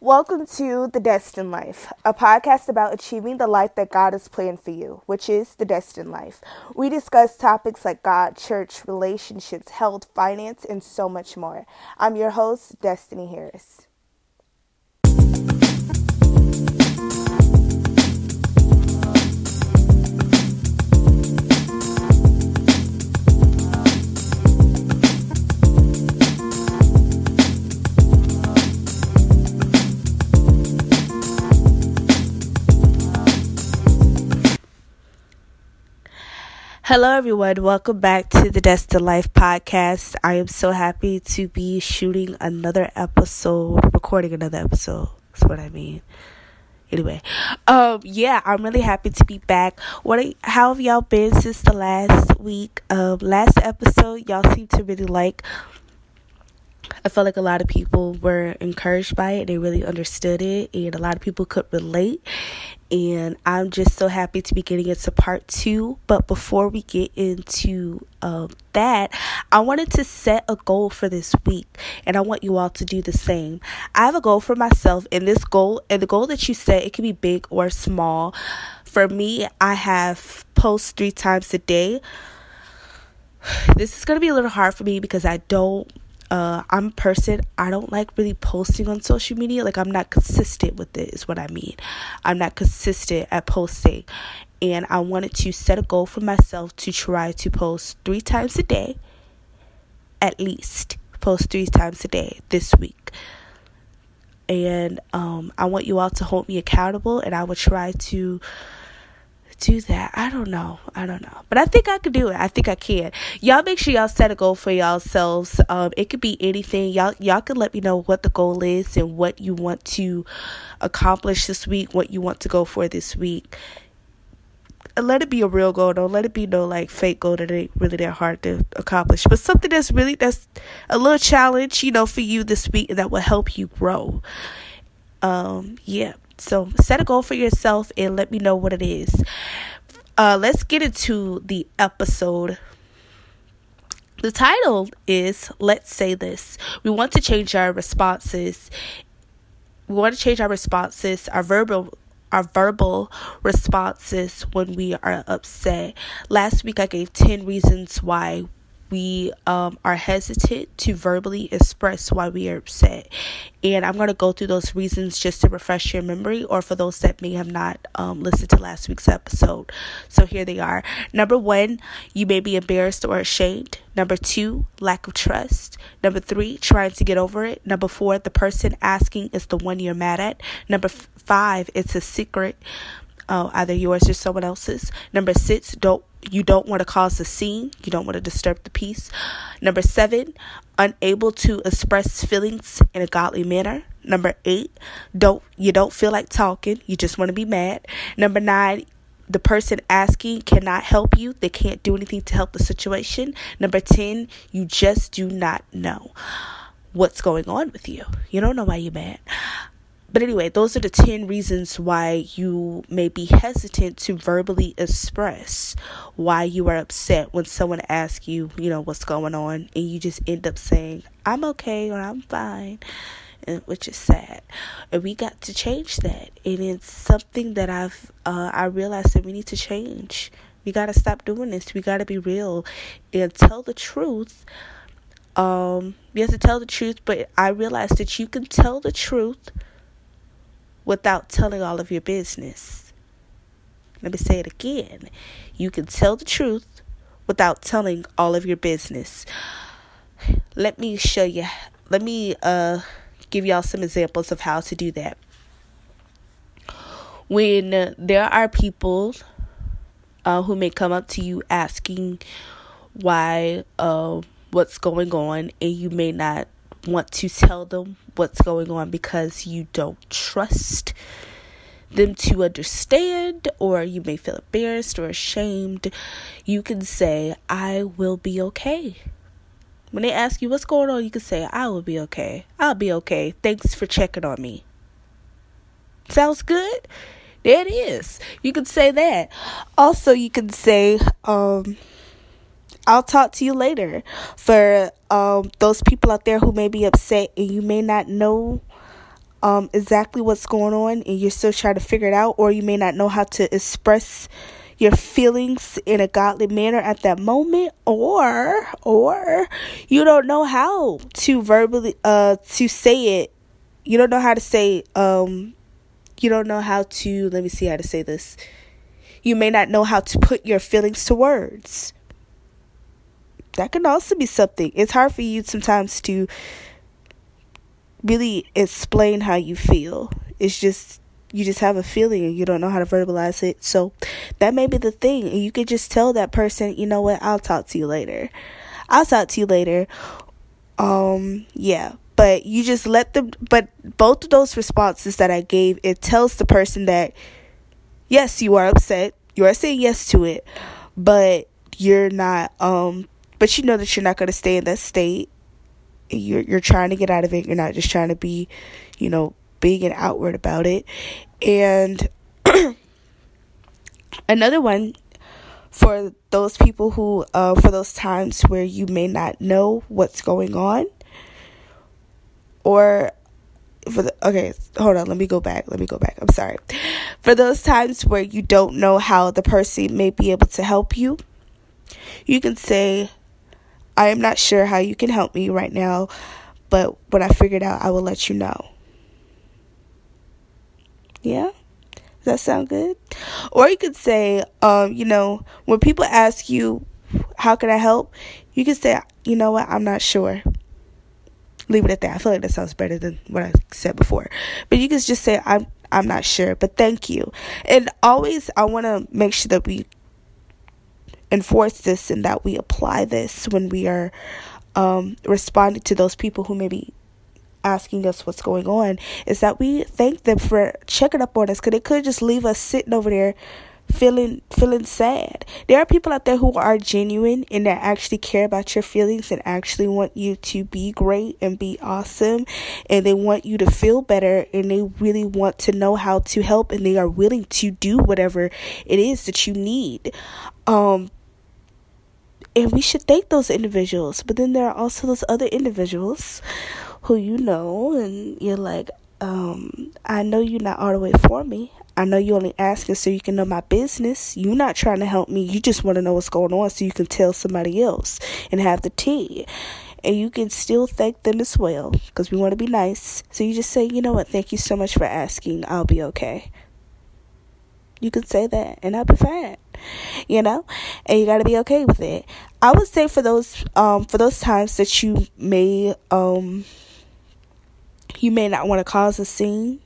Welcome to The Destined Life, a podcast about achieving the life that God has planned for you, which is the destined life. We discuss topics like God, church, relationships, health, finance, and so much more. I'm your host, Destiny Harris. Hello, everyone. Welcome back to the Destined Life podcast. I am so happy to be shooting another episode, recording another episode. That's what I mean. Anyway, um, yeah, I'm really happy to be back. What? How have y'all been since the last week? Um, last episode, y'all seem to really like I felt like a lot of people were encouraged by it. They really understood it, and a lot of people could relate. And I'm just so happy to be getting into part two. But before we get into um, that, I wanted to set a goal for this week, and I want you all to do the same. I have a goal for myself, and this goal, and the goal that you set, it can be big or small. For me, I have posts three times a day. This is going to be a little hard for me because I don't uh, I'm a person, I don't like really posting on social media. Like, I'm not consistent with it, is what I mean. I'm not consistent at posting. And I wanted to set a goal for myself to try to post three times a day, at least. Post three times a day this week. And um, I want you all to hold me accountable, and I will try to do that. I don't know. I don't know. But I think I could do it. I think I can. Y'all make sure y'all set a goal for yourselves. Um, it could be anything. Y'all y'all can let me know what the goal is and what you want to accomplish this week, what you want to go for this week. let it be a real goal. Don't let it be no like fake goal that ain't really that hard to accomplish. But something that's really that's a little challenge, you know, for you this week that will help you grow. Um, yeah. So set a goal for yourself and let me know what it is. Uh, let's get into the episode. The title is Let's Say This. We want to change our responses. We want to change our responses, our verbal our verbal responses when we are upset. Last week I gave 10 reasons why we um, are hesitant to verbally express why we are upset. And I'm going to go through those reasons just to refresh your memory or for those that may have not um, listened to last week's episode. So here they are. Number one, you may be embarrassed or ashamed. Number two, lack of trust. Number three, trying to get over it. Number four, the person asking is the one you're mad at. Number f- five, it's a secret uh, either yours or someone else's. Number six, don't you don't want to cause a scene. You don't want to disturb the peace. Number seven, unable to express feelings in a godly manner. Number eight, don't you don't feel like talking. You just want to be mad. Number nine, the person asking cannot help you. They can't do anything to help the situation. Number 10, you just do not know what's going on with you. You don't know why you're mad. But anyway, those are the 10 reasons why you may be hesitant to verbally express why you are upset when someone asks you, you know, what's going on, and you just end up saying, I'm okay or I'm fine, and, which is sad. And we got to change that. And it's something that I've, uh, I realized that we need to change. We got to stop doing this. We got to be real and tell the truth. Um, you have to tell the truth, but I realized that you can tell the truth without telling all of your business. Let me say it again. You can tell the truth without telling all of your business. Let me show you. Let me uh give y'all some examples of how to do that. When there are people uh, who may come up to you asking why uh, what's going on and you may not want to tell them what's going on because you don't trust them to understand, or you may feel embarrassed or ashamed, you can say, I will be okay. When they ask you what's going on, you can say, I will be okay. I'll be okay. Thanks for checking on me. Sounds good? There it is. You can say that. Also, you can say, um, I'll talk to you later. For um, those people out there who may be upset and you may not know um, exactly what's going on and you're still trying to figure it out, or you may not know how to express your feelings in a godly manner at that moment or or you don't know how to verbally uh to say it. You don't know how to say um you don't know how to let me see how to say this. You may not know how to put your feelings to words that can also be something it's hard for you sometimes to really explain how you feel it's just you just have a feeling and you don't know how to verbalize it. So that may be the thing. And you could just tell that person, you know what, I'll talk to you later. I'll talk to you later. Um, yeah. But you just let them but both of those responses that I gave, it tells the person that yes, you are upset. You are saying yes to it, but you're not um but you know that you're not gonna stay in that state. You're you're trying to get out of it. You're not just trying to be, you know, big and outward about it. And another one for those people who, uh, for those times where you may not know what's going on, or for the okay, hold on, let me go back. Let me go back. I'm sorry. For those times where you don't know how the person may be able to help you, you can say, I am not sure how you can help me right now, but when I figure it out, I will let you know. Yeah? Does that sound good? Or you could say, um, you know, when people ask you, how can I help? You can say, you know what, I'm not sure. Leave it at that. I feel like that sounds better than what I said before. But you can just say, I'm I'm not sure, but thank you. And always I wanna make sure that we enforce this and that we apply this when we are um, responding to those people who maybe asking us what's going on is that we thank them for checking up on us because they could just leave us sitting over there feeling feeling sad. There are people out there who are genuine and that actually care about your feelings and actually want you to be great and be awesome and they want you to feel better and they really want to know how to help and they are willing to do whatever it is that you need. Um and we should thank those individuals. But then there are also those other individuals who you know and you're like um I know you're not all the way for me. I know you only asking so you can know my business. You're not trying to help me. You just want to know what's going on so you can tell somebody else and have the tea. And you can still thank them as well because we want to be nice. So you just say, you know what, thank you so much for asking. I'll be okay. You can say that and I'll be fine. You know? And you gotta be okay with it. I would say for those um for those times that you may um you may not want to cause a scene,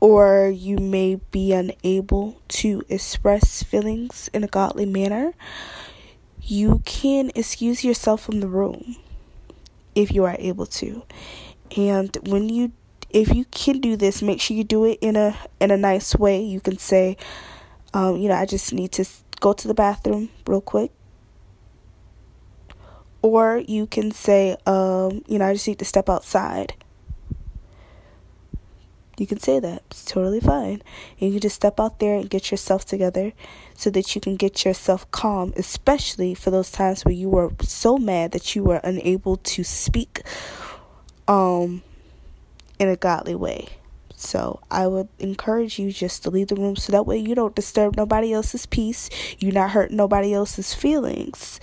or you may be unable to express feelings in a godly manner. You can excuse yourself from the room if you are able to. And when you if you can do this, make sure you do it in a in a nice way. You can say, um, you know, I just need to go to the bathroom real quick. Or you can say, um, you know, I just need to step outside. You can say that. It's totally fine. And you can just step out there and get yourself together so that you can get yourself calm, especially for those times where you were so mad that you were unable to speak um in a godly way. So I would encourage you just to leave the room so that way you don't disturb nobody else's peace. You're not hurting nobody else's feelings.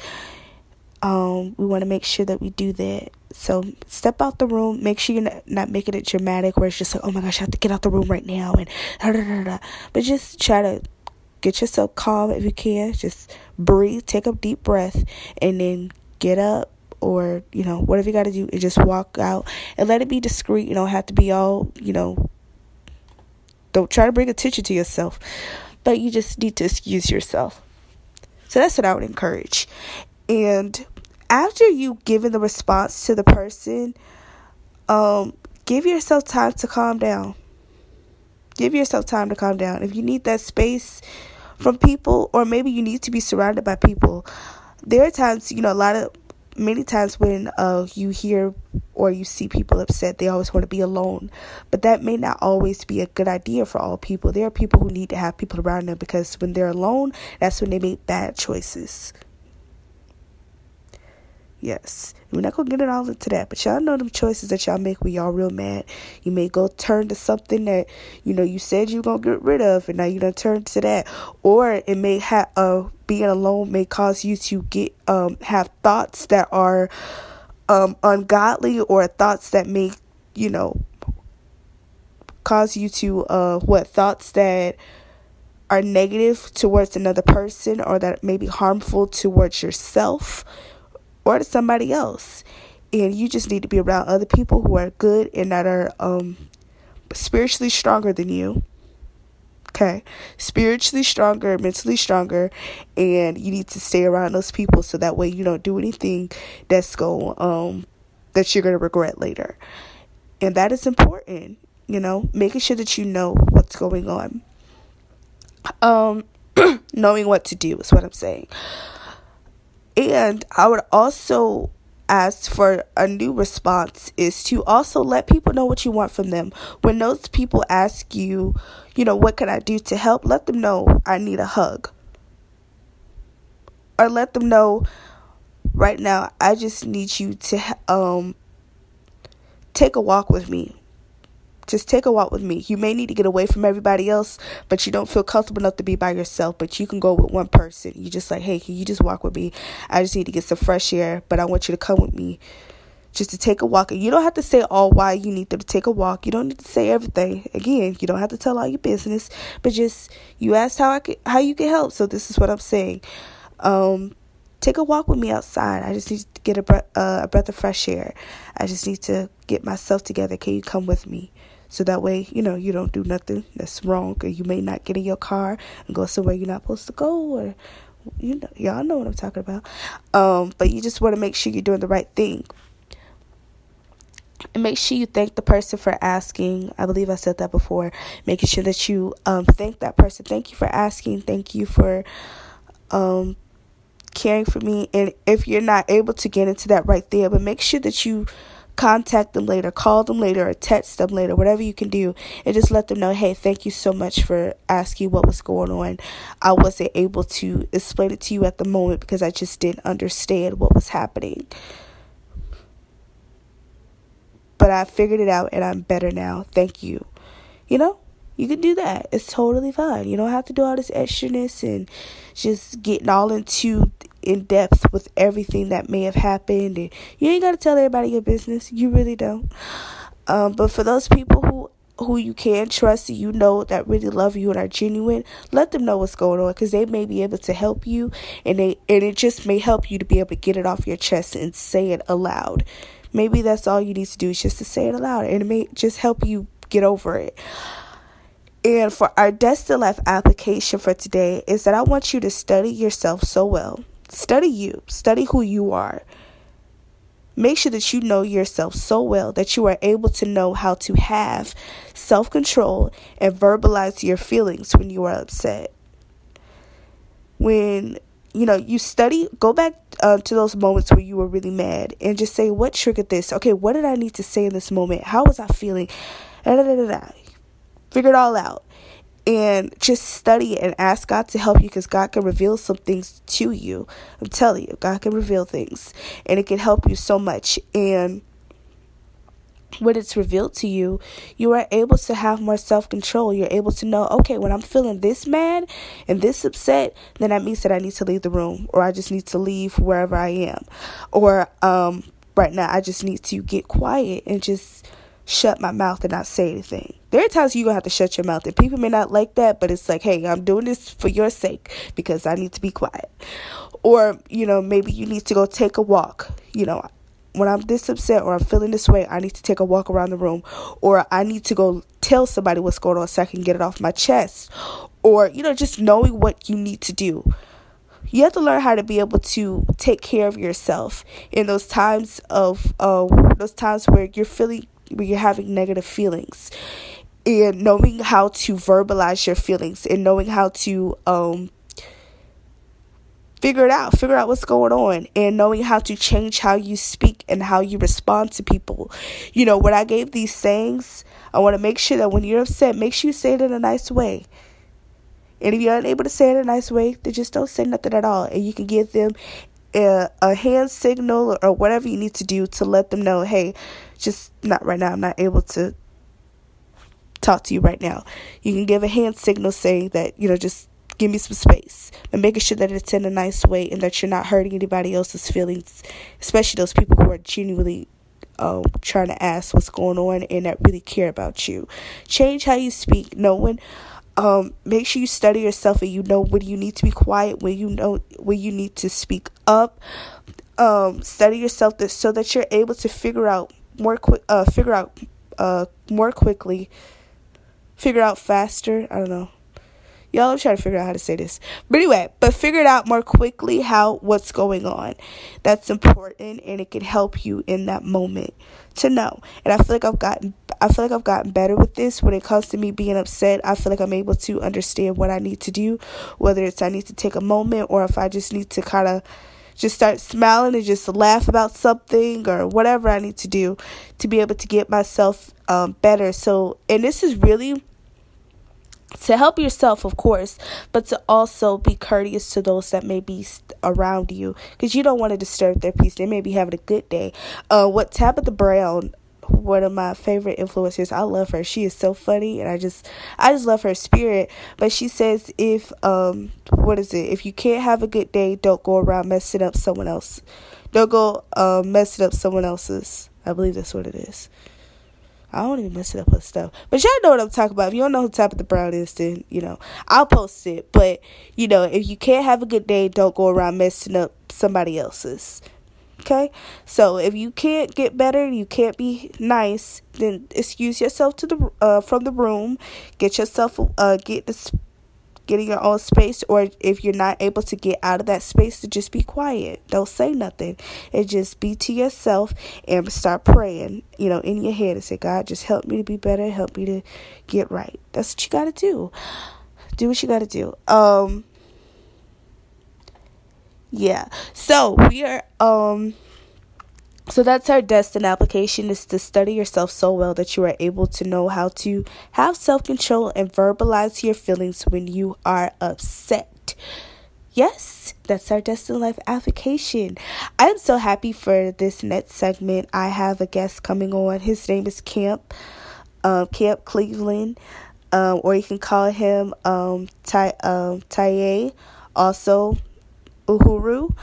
Um, we want to make sure that we do that. So step out the room. Make sure you're not, not making it dramatic where it's just like, oh my gosh, I have to get out the room right now. And da, da, da, da. But just try to get yourself calm if you can. Just breathe, take a deep breath, and then get up or, you know, whatever you got to do and just walk out and let it be discreet. You don't have to be all, you know, don't try to bring attention to yourself, but you just need to excuse yourself. So that's what I would encourage. And after you given the response to the person, um, give yourself time to calm down. Give yourself time to calm down. If you need that space from people, or maybe you need to be surrounded by people, there are times, you know, a lot of many times when uh you hear or you see people upset they always want to be alone but that may not always be a good idea for all people there are people who need to have people around them because when they're alone that's when they make bad choices Yes. We're not gonna get it all into that, but y'all know them choices that y'all make when y'all real mad. You may go turn to something that, you know, you said you gonna get rid of and now you done turn to that. Or it may have uh being alone may cause you to get um have thoughts that are um ungodly or thoughts that may, you know, cause you to uh what thoughts that are negative towards another person or that may be harmful towards yourself or to somebody else. And you just need to be around other people who are good and that are um, spiritually stronger than you. Okay, spiritually stronger, mentally stronger, and you need to stay around those people so that way you don't do anything that's going um that you're gonna regret later. And that is important, you know, making sure that you know what's going on. Um knowing what to do is what I'm saying. And I would also ask for a new response is to also let people know what you want from them. When those people ask you, you know, what can I do to help? Let them know I need a hug. Or let them know right now I just need you to um take a walk with me. Just take a walk with me. You may need to get away from everybody else, but you don't feel comfortable enough to be by yourself. But you can go with one person. You just like, hey, can you just walk with me? I just need to get some fresh air, but I want you to come with me just to take a walk. And you don't have to say all why you need to take a walk. You don't need to say everything. Again, you don't have to tell all your business, but just you asked how I could, how you can help. So this is what I'm saying. Um, take a walk with me outside. I just need to get a breath, uh, a breath of fresh air. I just need to get myself together. Can you come with me? So that way, you know, you don't do nothing that's wrong, or you may not get in your car and go somewhere you're not supposed to go, or you know, y'all know what I'm talking about. Um, but you just want to make sure you're doing the right thing. And make sure you thank the person for asking. I believe I said that before. Making sure that you um, thank that person. Thank you for asking. Thank you for um, caring for me. And if you're not able to get into that right there, but make sure that you contact them later, call them later, or text them later, whatever you can do, and just let them know, hey, thank you so much for asking what was going on. I wasn't able to explain it to you at the moment because I just didn't understand what was happening. But I figured it out and I'm better now. Thank you. You know? You can do that. It's totally fine. You don't have to do all this extraness and just getting all into in depth with everything that may have happened and you ain't got to tell everybody your business you really don't. Um, but for those people who who you can trust you know that really love you and are genuine let them know what's going on because they may be able to help you and they and it just may help you to be able to get it off your chest and say it aloud. Maybe that's all you need to do is just to say it aloud and it may just help you get over it. And for our Destined Life application for today is that I want you to study yourself so well Study you, study who you are. Make sure that you know yourself so well that you are able to know how to have self control and verbalize your feelings when you are upset. When you know you study, go back uh, to those moments where you were really mad and just say, What triggered this? Okay, what did I need to say in this moment? How was I feeling? Da, da, da, Figure it all out and just study and ask God to help you because God can reveal some things to you. I'm telling you, God can reveal things and it can help you so much. And when it's revealed to you, you are able to have more self control. You're able to know, okay, when I'm feeling this mad and this upset, then that means that I need to leave the room or I just need to leave wherever I am. Or um, right now, I just need to get quiet and just shut my mouth and not say anything. There are times you're gonna have to shut your mouth, and people may not like that, but it's like, hey, I'm doing this for your sake because I need to be quiet. Or, you know, maybe you need to go take a walk. You know, when I'm this upset or I'm feeling this way, I need to take a walk around the room. Or I need to go tell somebody what's going on so I can get it off my chest. Or, you know, just knowing what you need to do you have to learn how to be able to take care of yourself in those times of uh, those times where you're feeling where you're having negative feelings and knowing how to verbalize your feelings and knowing how to um figure it out figure out what's going on and knowing how to change how you speak and how you respond to people. You know when i gave these sayings i want to make sure that when you're upset make sure you say it in a nice way. And if you're unable to say it in a nice way then just don't say nothing at all and you can give them a, a hand signal or whatever you need to do to let them know, hey, just not right now. I'm not able to talk to you right now. You can give a hand signal saying that, you know, just give me some space and making sure that it's in a nice way and that you're not hurting anybody else's feelings, especially those people who are genuinely um, trying to ask what's going on and that really care about you. Change how you speak, knowing. Um, make sure you study yourself and you know when you need to be quiet, when you know when you need to speak up. Um, study yourself so that you're able to figure out more quick, uh, figure out uh, more quickly, figure out faster. I don't know. Y'all, I'm trying to figure out how to say this. But anyway, but figure it out more quickly how what's going on. That's important and it can help you in that moment to know. And I feel like I've gotten I feel like I've gotten better with this when it comes to me being upset. I feel like I'm able to understand what I need to do, whether it's I need to take a moment or if I just need to kind of just start smiling and just laugh about something or whatever I need to do to be able to get myself um, better. So, and this is really to help yourself, of course, but to also be courteous to those that may be around you because you don't want to disturb their peace. They may be having a good day. Uh, what Tabitha Brown, one of my favorite influencers, I love her. She is so funny, and I just, I just love her spirit. But she says, if um, what is it? If you can't have a good day, don't go around messing up someone else. Don't go um messing up someone else's. I believe that's what it is. I don't even mess it up with stuff. But y'all know what I'm talking about. If you don't know who Tabitha Brown is, then, you know, I'll post it. But, you know, if you can't have a good day, don't go around messing up somebody else's. Okay? So if you can't get better, you can't be nice, then excuse yourself to the uh from the room. Get yourself uh get the getting your own space or if you're not able to get out of that space to just be quiet. Don't say nothing. And just be to yourself and start praying you know in your head and say god just help me to be better. Help me to get right. That's what you got to do. Do what you got to do. Um yeah. So we are um so that's our destined application is to study yourself so well that you are able to know how to have self-control and verbalize your feelings when you are upset. Yes, that's our destined life application. I'm so happy for this next segment. I have a guest coming on. His name is Camp, um, Camp Cleveland, um, or you can call him um, Ty, um, Taye, also Uhuru,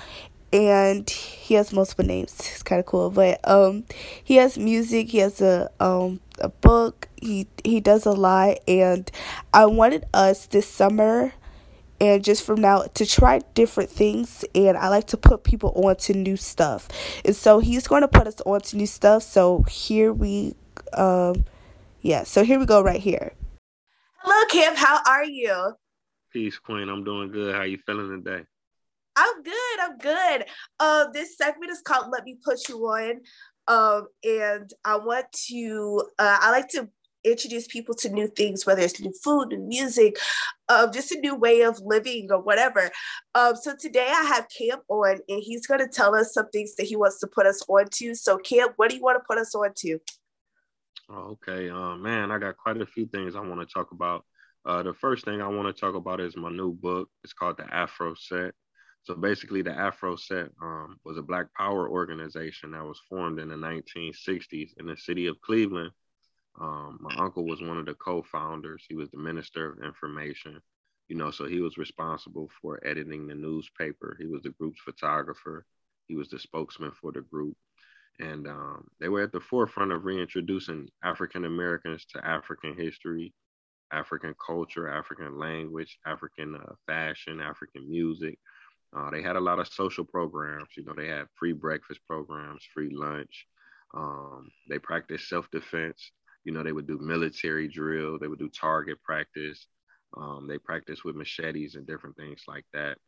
and he has multiple names. It's kind of cool, but um, he has music. He has a um a book. He he does a lot, and I wanted us this summer and just from now to try different things and I like to put people on to new stuff. And so he's going to put us on to new stuff. So here we um yeah, so here we go right here. Hello Kim, how are you? Peace, Queen. I'm doing good. How you feeling today? I'm good. Uh, this segment is called "Let Me Put You On," um, and I want to. Uh, I like to introduce people to new things, whether it's new food, new music, um, just a new way of living or whatever. Um, so today I have Camp on, and he's going to tell us some things that he wants to put us on to. So, Camp, what do you want to put us on to? Oh, okay, uh, man, I got quite a few things I want to talk about. Uh, the first thing I want to talk about is my new book. It's called The Afro Set. So basically, the Afro Set um, was a Black Power organization that was formed in the 1960s in the city of Cleveland. Um, my uncle was one of the co-founders. He was the Minister of Information, you know, so he was responsible for editing the newspaper. He was the group's photographer. He was the spokesman for the group, and um, they were at the forefront of reintroducing African Americans to African history, African culture, African language, African uh, fashion, African music uh, they had a lot of social programs. You know, they had free breakfast programs, free lunch. Um, they practiced self defense. You know, they would do military drill. They would do target practice. Um, they practiced with machetes and different things like that.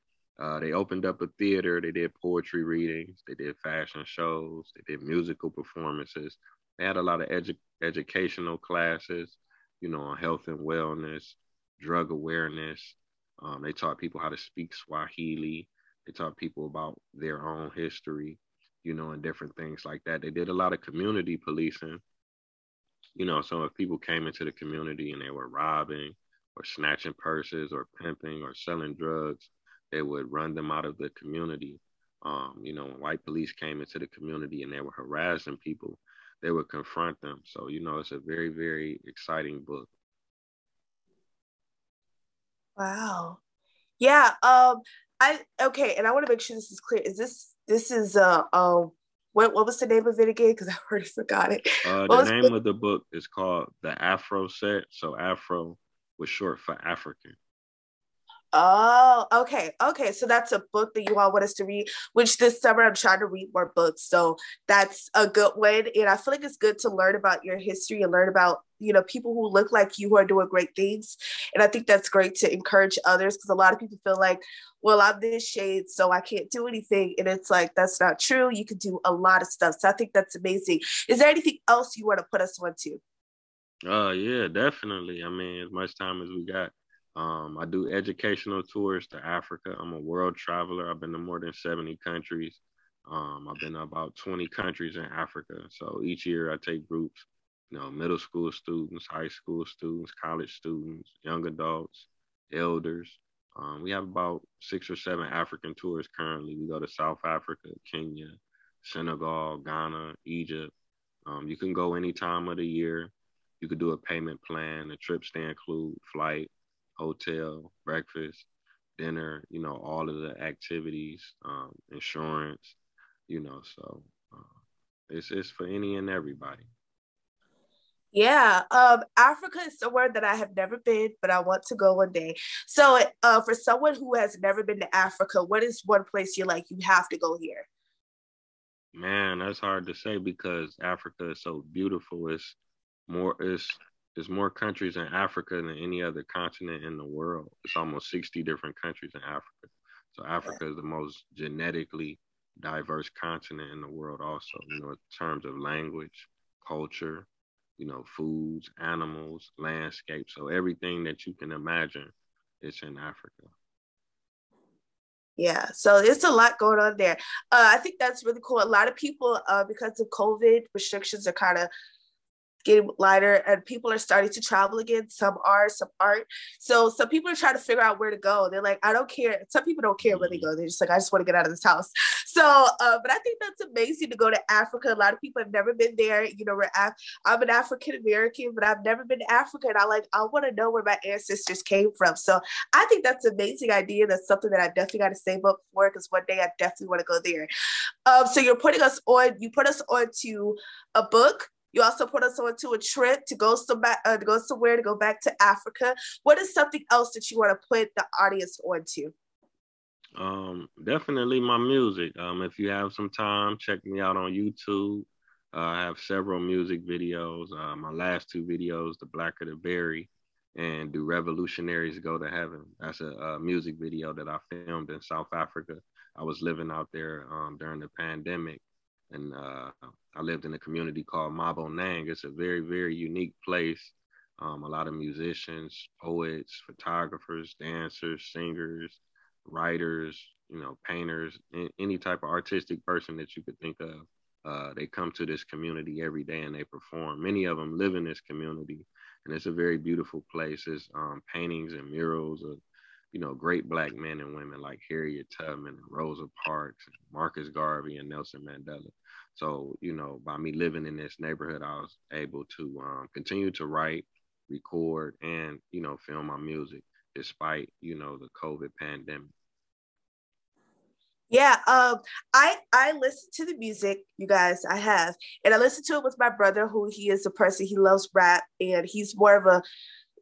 Uh, they opened up a theater. They did poetry readings. They did fashion shows. They did musical performances. They had a lot of edu- educational classes, you know, on health and wellness, drug awareness. Um, they taught people how to speak Swahili. They taught people about their own history, you know, and different things like that. They did a lot of community policing, you know. So if people came into the community and they were robbing or snatching purses or pimping or selling drugs, they would run them out of the community. Um, you know, when white police came into the community and they were harassing people, they would confront them. So, you know, it's a very, very exciting book. Wow. Yeah. Um, I okay, and I want to make sure this is clear. Is this this is uh um what what was the name of it again? Because I already forgot it. Uh, the name of the book is called The Afro Set. So Afro was short for African. Oh, okay. Okay. So that's a book that you all want us to read, which this summer I'm trying to read more books. So that's a good one. And I feel like it's good to learn about your history and learn about, you know, people who look like you who are doing great things. And I think that's great to encourage others because a lot of people feel like, well, I'm this shade, so I can't do anything. And it's like, that's not true. You can do a lot of stuff. So I think that's amazing. Is there anything else you want to put us on to? Uh, yeah, definitely. I mean, as much time as we got um, I do educational tours to Africa. I'm a world traveler. I've been to more than 70 countries. Um, I've been to about 20 countries in Africa. So each year I take groups, you know, middle school students, high school students, college students, young adults, elders. Um, we have about six or seven African tours currently. We go to South Africa, Kenya, Senegal, Ghana, Egypt. Um, you can go any time of the year. You could do a payment plan. The trips they include flight, hotel, breakfast, dinner, you know, all of the activities, um, insurance, you know, so uh, it's it's for any and everybody. Yeah, um, Africa is somewhere that I have never been, but I want to go one day. So, uh, for someone who has never been to Africa, what is one place you're like you have to go here? Man, that's hard to say because Africa is so beautiful. It's more, it's there's more countries in Africa than any other continent in the world. It's almost 60 different countries in Africa. So Africa is the most genetically diverse continent in the world also, you know, in terms of language, culture, you know, foods, animals, landscape. So everything that you can imagine is in Africa. Yeah, so it's a lot going on there. Uh, I think that's really cool. A lot of people, uh, because of COVID restrictions, are kind of getting lighter and people are starting to travel again. Some are, some aren't. So some people are trying to figure out where to go. They're like, I don't care. Some people don't care where they go. They're just like, I just want to get out of this house. So, uh, but I think that's amazing to go to Africa. A lot of people have never been there. You know, we're Af- I'm an African American, but I've never been to Africa, and I like I want to know where my ancestors came from. So I think that's an amazing idea. That's something that I definitely got to save up for because one day I definitely want to go there. Um, so you're putting us on. You put us on to a book you also put us on to a trip to go somewhere, uh, to go somewhere to go back to Africa. What is something else that you want to put the audience onto? Um, definitely my music. Um, if you have some time, check me out on YouTube. Uh, I have several music videos. Uh, my last two videos, "The Blacker the Berry" and "Do Revolutionaries Go to Heaven." That's a, a music video that I filmed in South Africa. I was living out there um, during the pandemic, and uh, I lived in a community called Maboneng. It's a very, very unique place. Um, a lot of musicians, poets, photographers, dancers, singers, writers, you know, painters, any type of artistic person that you could think of. Uh, they come to this community every day and they perform. Many of them live in this community, and it's a very beautiful place. It's um, paintings and murals of you know, great black men and women like Harriet Tubman and Rosa Parks Marcus Garvey and Nelson Mandela. So, you know, by me living in this neighborhood, I was able to um, continue to write, record, and, you know, film my music despite, you know, the COVID pandemic. Yeah, um, I I listen to the music, you guys. I have, and I listen to it with my brother, who he is a person he loves rap, and he's more of a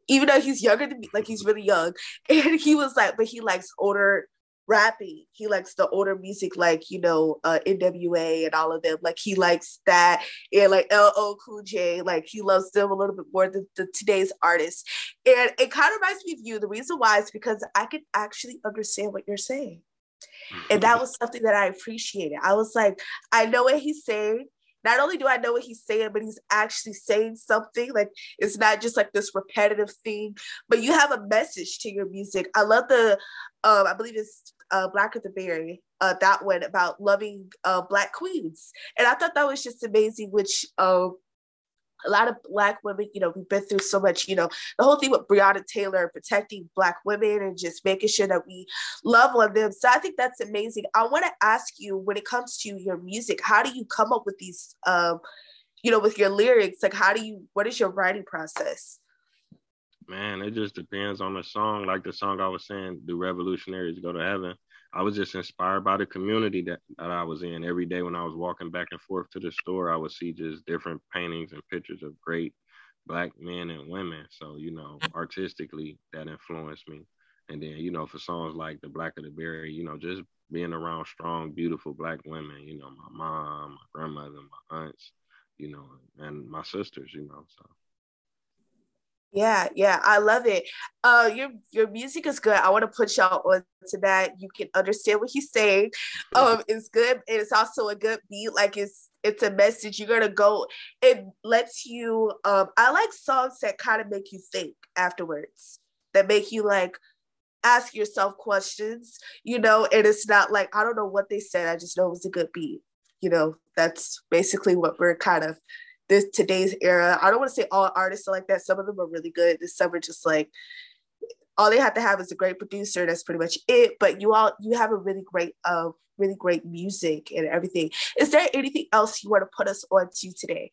even though he's younger than me, like he's really young. And he was like, but he likes older rapping. He likes the older music, like you know, uh, NWA and all of them. Like he likes that, and like LL Cool J. Like he loves them a little bit more than the today's artists. And it kind of reminds me of you. The reason why is because I can actually understand what you're saying. And that was something that I appreciated. I was like, I know what he's saying not only do I know what he's saying, but he's actually saying something. Like it's not just like this repetitive thing, but you have a message to your music. I love the, um, I believe it's uh, Blacker the Berry, uh, that one about loving uh, Black queens, and I thought that was just amazing. Which uh, a lot of black women, you know, we've been through so much, you know, the whole thing with Breonna Taylor protecting black women and just making sure that we love on them. So I think that's amazing. I want to ask you when it comes to your music, how do you come up with these um, you know, with your lyrics? Like how do you what is your writing process? Man, it just depends on the song. Like the song I was saying, Do Revolutionaries Go to Heaven? I was just inspired by the community that, that I was in. Every day when I was walking back and forth to the store, I would see just different paintings and pictures of great black men and women. So, you know, artistically, that influenced me. And then, you know, for songs like The Blacker the Berry, you know, just being around strong, beautiful black women, you know, my mom, my grandmother, my aunts, you know, and my sisters, you know. So yeah, yeah, I love it. Uh, your your music is good. I want to put y'all on to that. You can understand what he's saying. Um, it's good. It's also a good beat. Like it's it's a message. You're gonna go. It lets you. Um, I like songs that kind of make you think afterwards. That make you like ask yourself questions. You know, and it's not like I don't know what they said. I just know it was a good beat. You know, that's basically what we're kind of this today's era. I don't want to say all artists are like that. Some of them are really good. Some are just like all they have to have is a great producer. That's pretty much it. But you all you have a really great uh really great music and everything. Is there anything else you want to put us on to today?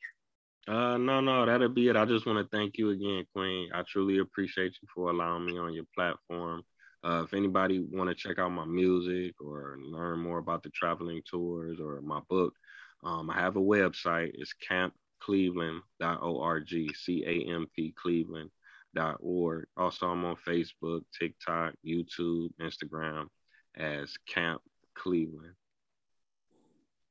Uh no no that'll be it. I just want to thank you again, Queen. I truly appreciate you for allowing me on your platform. Uh, if anybody want to check out my music or learn more about the traveling tours or my book, um, I have a website. It's Camp cleveland.org, C A M P Cleveland.org. Also, I'm on Facebook, TikTok, YouTube, Instagram as Camp Cleveland.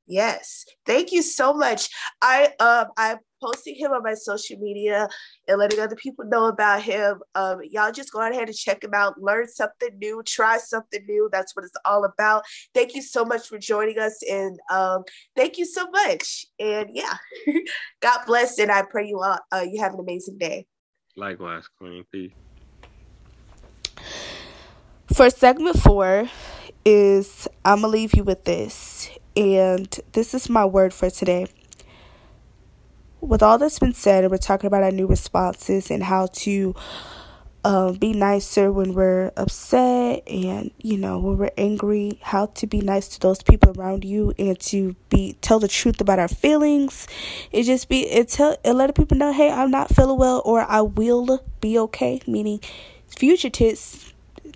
Yes, thank you so much. I um I posting him on my social media and letting other people know about him. Um, y'all just go ahead and check him out, learn something new, try something new. That's what it's all about. Thank you so much for joining us, and um, thank you so much. And yeah, God bless, and I pray you all uh, you have an amazing day. Likewise, Queen. Peace. For segment four, is I'm gonna leave you with this and this is my word for today. With all that's been said, and we're talking about our new responses and how to um, be nicer when we're upset and you know when we're angry how to be nice to those people around you and to be tell the truth about our feelings it just be it tell it let people know hey i'm not feeling well or i will be okay meaning future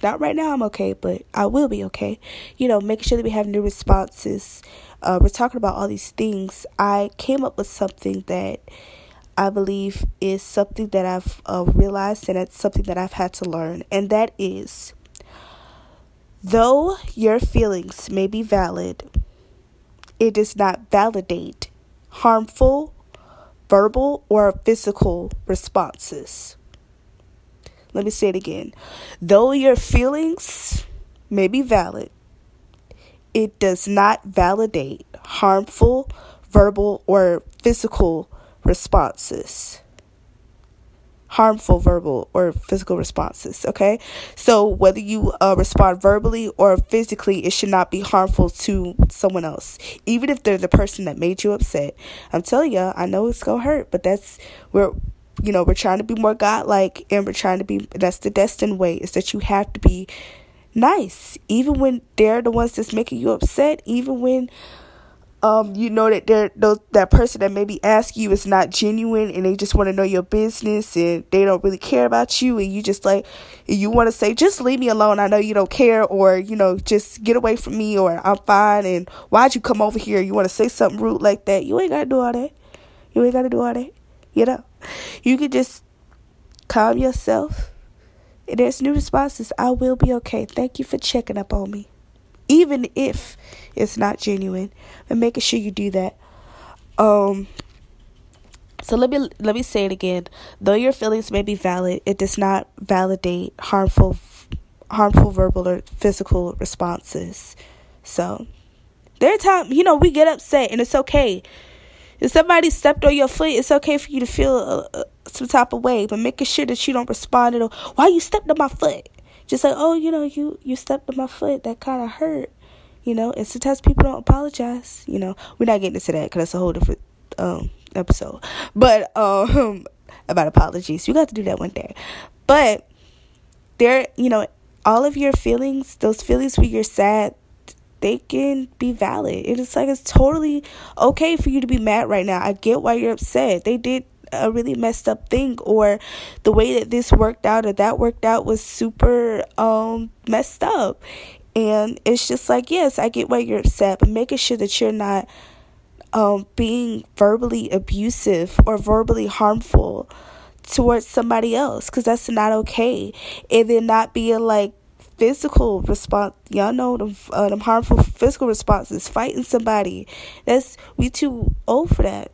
not right now, I'm okay, but I will be okay. You know, making sure that we have new responses. Uh, we're talking about all these things. I came up with something that I believe is something that I've uh, realized and it's something that I've had to learn, and that is though your feelings may be valid, it does not validate harmful verbal or physical responses. Let me say it again. Though your feelings may be valid, it does not validate harmful verbal or physical responses. Harmful verbal or physical responses, okay? So, whether you uh, respond verbally or physically, it should not be harmful to someone else, even if they're the person that made you upset. I'm telling you, I know it's gonna hurt, but that's where you know, we're trying to be more godlike and we're trying to be that's the destined way is that you have to be nice. Even when they're the ones that's making you upset, even when um you know that they're those that person that maybe ask you is not genuine and they just want to know your business and they don't really care about you and you just like you want to say just leave me alone. I know you don't care or you know just get away from me or i'm fine and why'd you come over here? You want to say something rude like that? You ain't gotta do all that. You ain't gotta do all that you know you can just calm yourself. And There's new responses. I will be okay. Thank you for checking up on me. Even if it's not genuine. And making sure you do that. Um so let me let me say it again. Though your feelings may be valid, it does not validate harmful harmful verbal or physical responses. So there are times you know we get upset and it's okay. If somebody stepped on your foot, it's okay for you to feel uh, uh, some type of way, but making sure that you don't respond to why you stepped on my foot. Just like, oh, you know, you you stepped on my foot, that kind of hurt, you know. And sometimes people don't apologize. You know, we're not getting into that because that's a whole different um episode. But um about apologies. You got to do that one day. But there, you know, all of your feelings, those feelings where you're sad, they can be valid. It is like it's totally okay for you to be mad right now. I get why you're upset. They did a really messed up thing or the way that this worked out or that worked out was super um messed up. And it's just like, yes, I get why you're upset, but making sure that you're not um being verbally abusive or verbally harmful towards somebody else because that's not okay. And then not being like physical response. Y'all know them, uh, them harmful physical responses. Fighting somebody. That's we too old for that.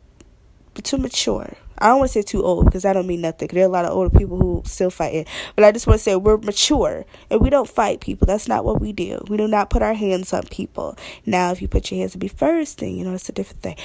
We're too mature. I don't want to say too old because I don't mean nothing. There are a lot of older people who still fighting, but I just want to say we're mature and we don't fight people. That's not what we do. We do not put our hands on people. Now, if you put your hands on me first, then you know it's a different thing.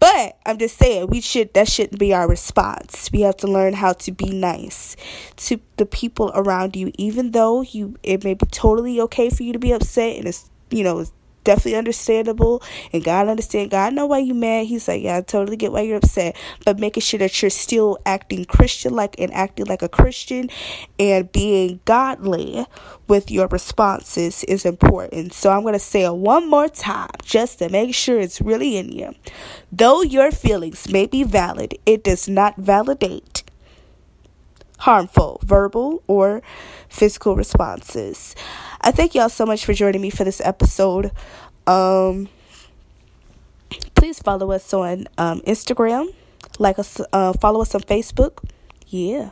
But I'm just saying we should that shouldn't be our response. We have to learn how to be nice to the people around you, even though you it may be totally okay for you to be upset and it's you know definitely understandable and God understand God know why you mad. He's like, Yeah, I totally get why you're upset. But making sure that you're still acting Christian like and acting like a Christian and being godly with your responses is important. So I'm gonna say it one more time just to make sure it's really in you. Though your feelings may be valid, it does not validate harmful verbal or physical responses. I thank y'all so much for joining me for this episode. Um, please follow us on um, Instagram, like us, uh, follow us on Facebook. Yeah,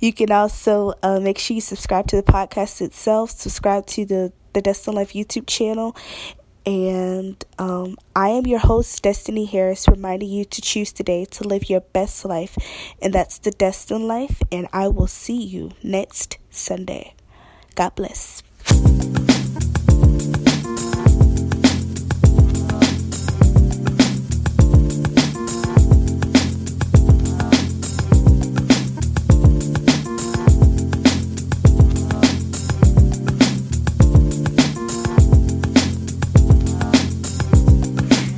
you can also uh, make sure you subscribe to the podcast itself. Subscribe to the the Destin Life YouTube channel, and um, I am your host, Destiny Harris, reminding you to choose today to live your best life, and that's the Destin Life. And I will see you next Sunday. God bless.